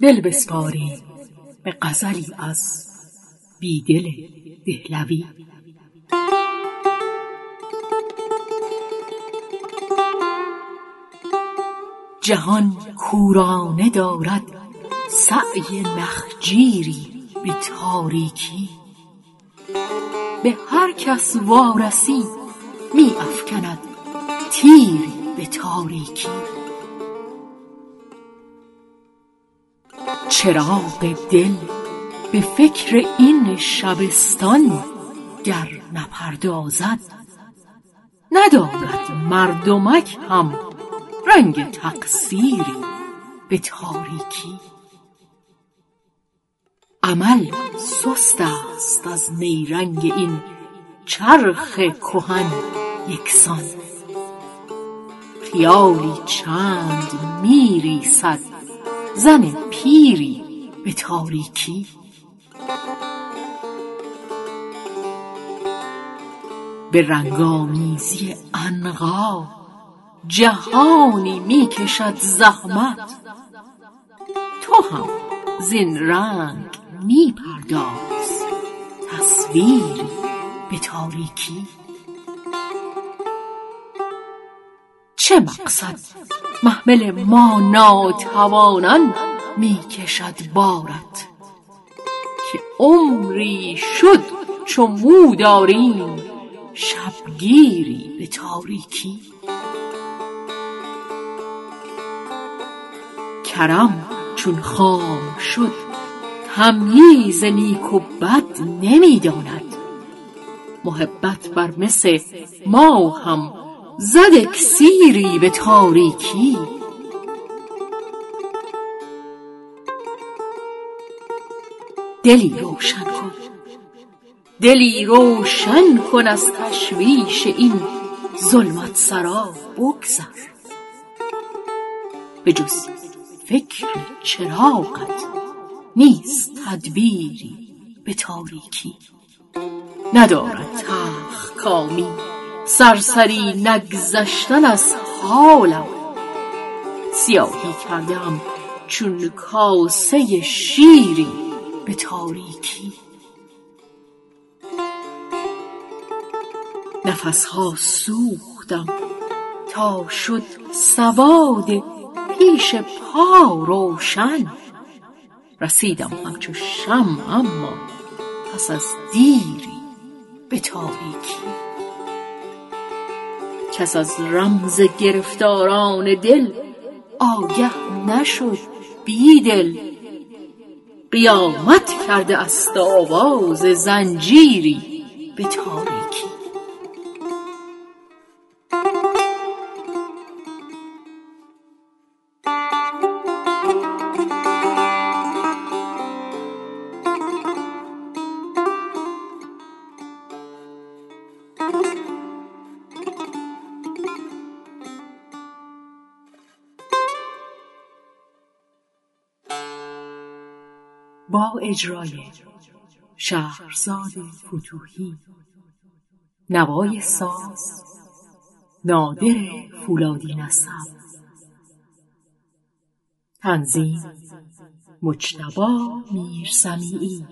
دل بسپاریم به غزلی از بیدل دهلوی. جهان کورانه دارد سعی نخجیری به تاریکی. به هر کس وارسی می افکند تیری به تاریکی. چراغ دل به فکر این شبستان گر نپردازد ندارد مردمک هم رنگ تقصیری به تاریکی. عمل سست است از نیرنگ این چرخ کهن یکسان. خیالی چند می ریسد زن پیری به تاریکی. به رنگامیزی عنقا جهانی می کشد زحمت. تو هم زین رنگ می پرداز تصویری به تاریکی. چه مقصد؟ محمل ما ناتوانان می کشد بارت. که عمری شد چو مو داریم شبگیری به تاریکی. کرم چون خام شد تمییز نیک و بد نمی داند محبت بر مس ما هم زد اکسیری به تاریکی. دلی روشن کن. دلی روشن کن از تشویش این ظلمت سرا بگذر. به جز فکر چراغت نیست تدبیری به تاریکی. ندارد تلخ کامی سرسری نگذشتن از حالم. سیاهی کردم چون کاسه شیری به تاریکی. نفسها سوختم تا شد سواد پیش پا روشن. رسیدم همچو شمع اما پس از دیری به تاریکی. کس از رمز گرفتاران دل آگه نشد بیدل. قیامت کرده است آواز زنجیری به تاریکی. با اجرای شهرزاد فتوحی. نوای ساز نادر فولادی نسب. تنظیم مجتبا میرسمیعی.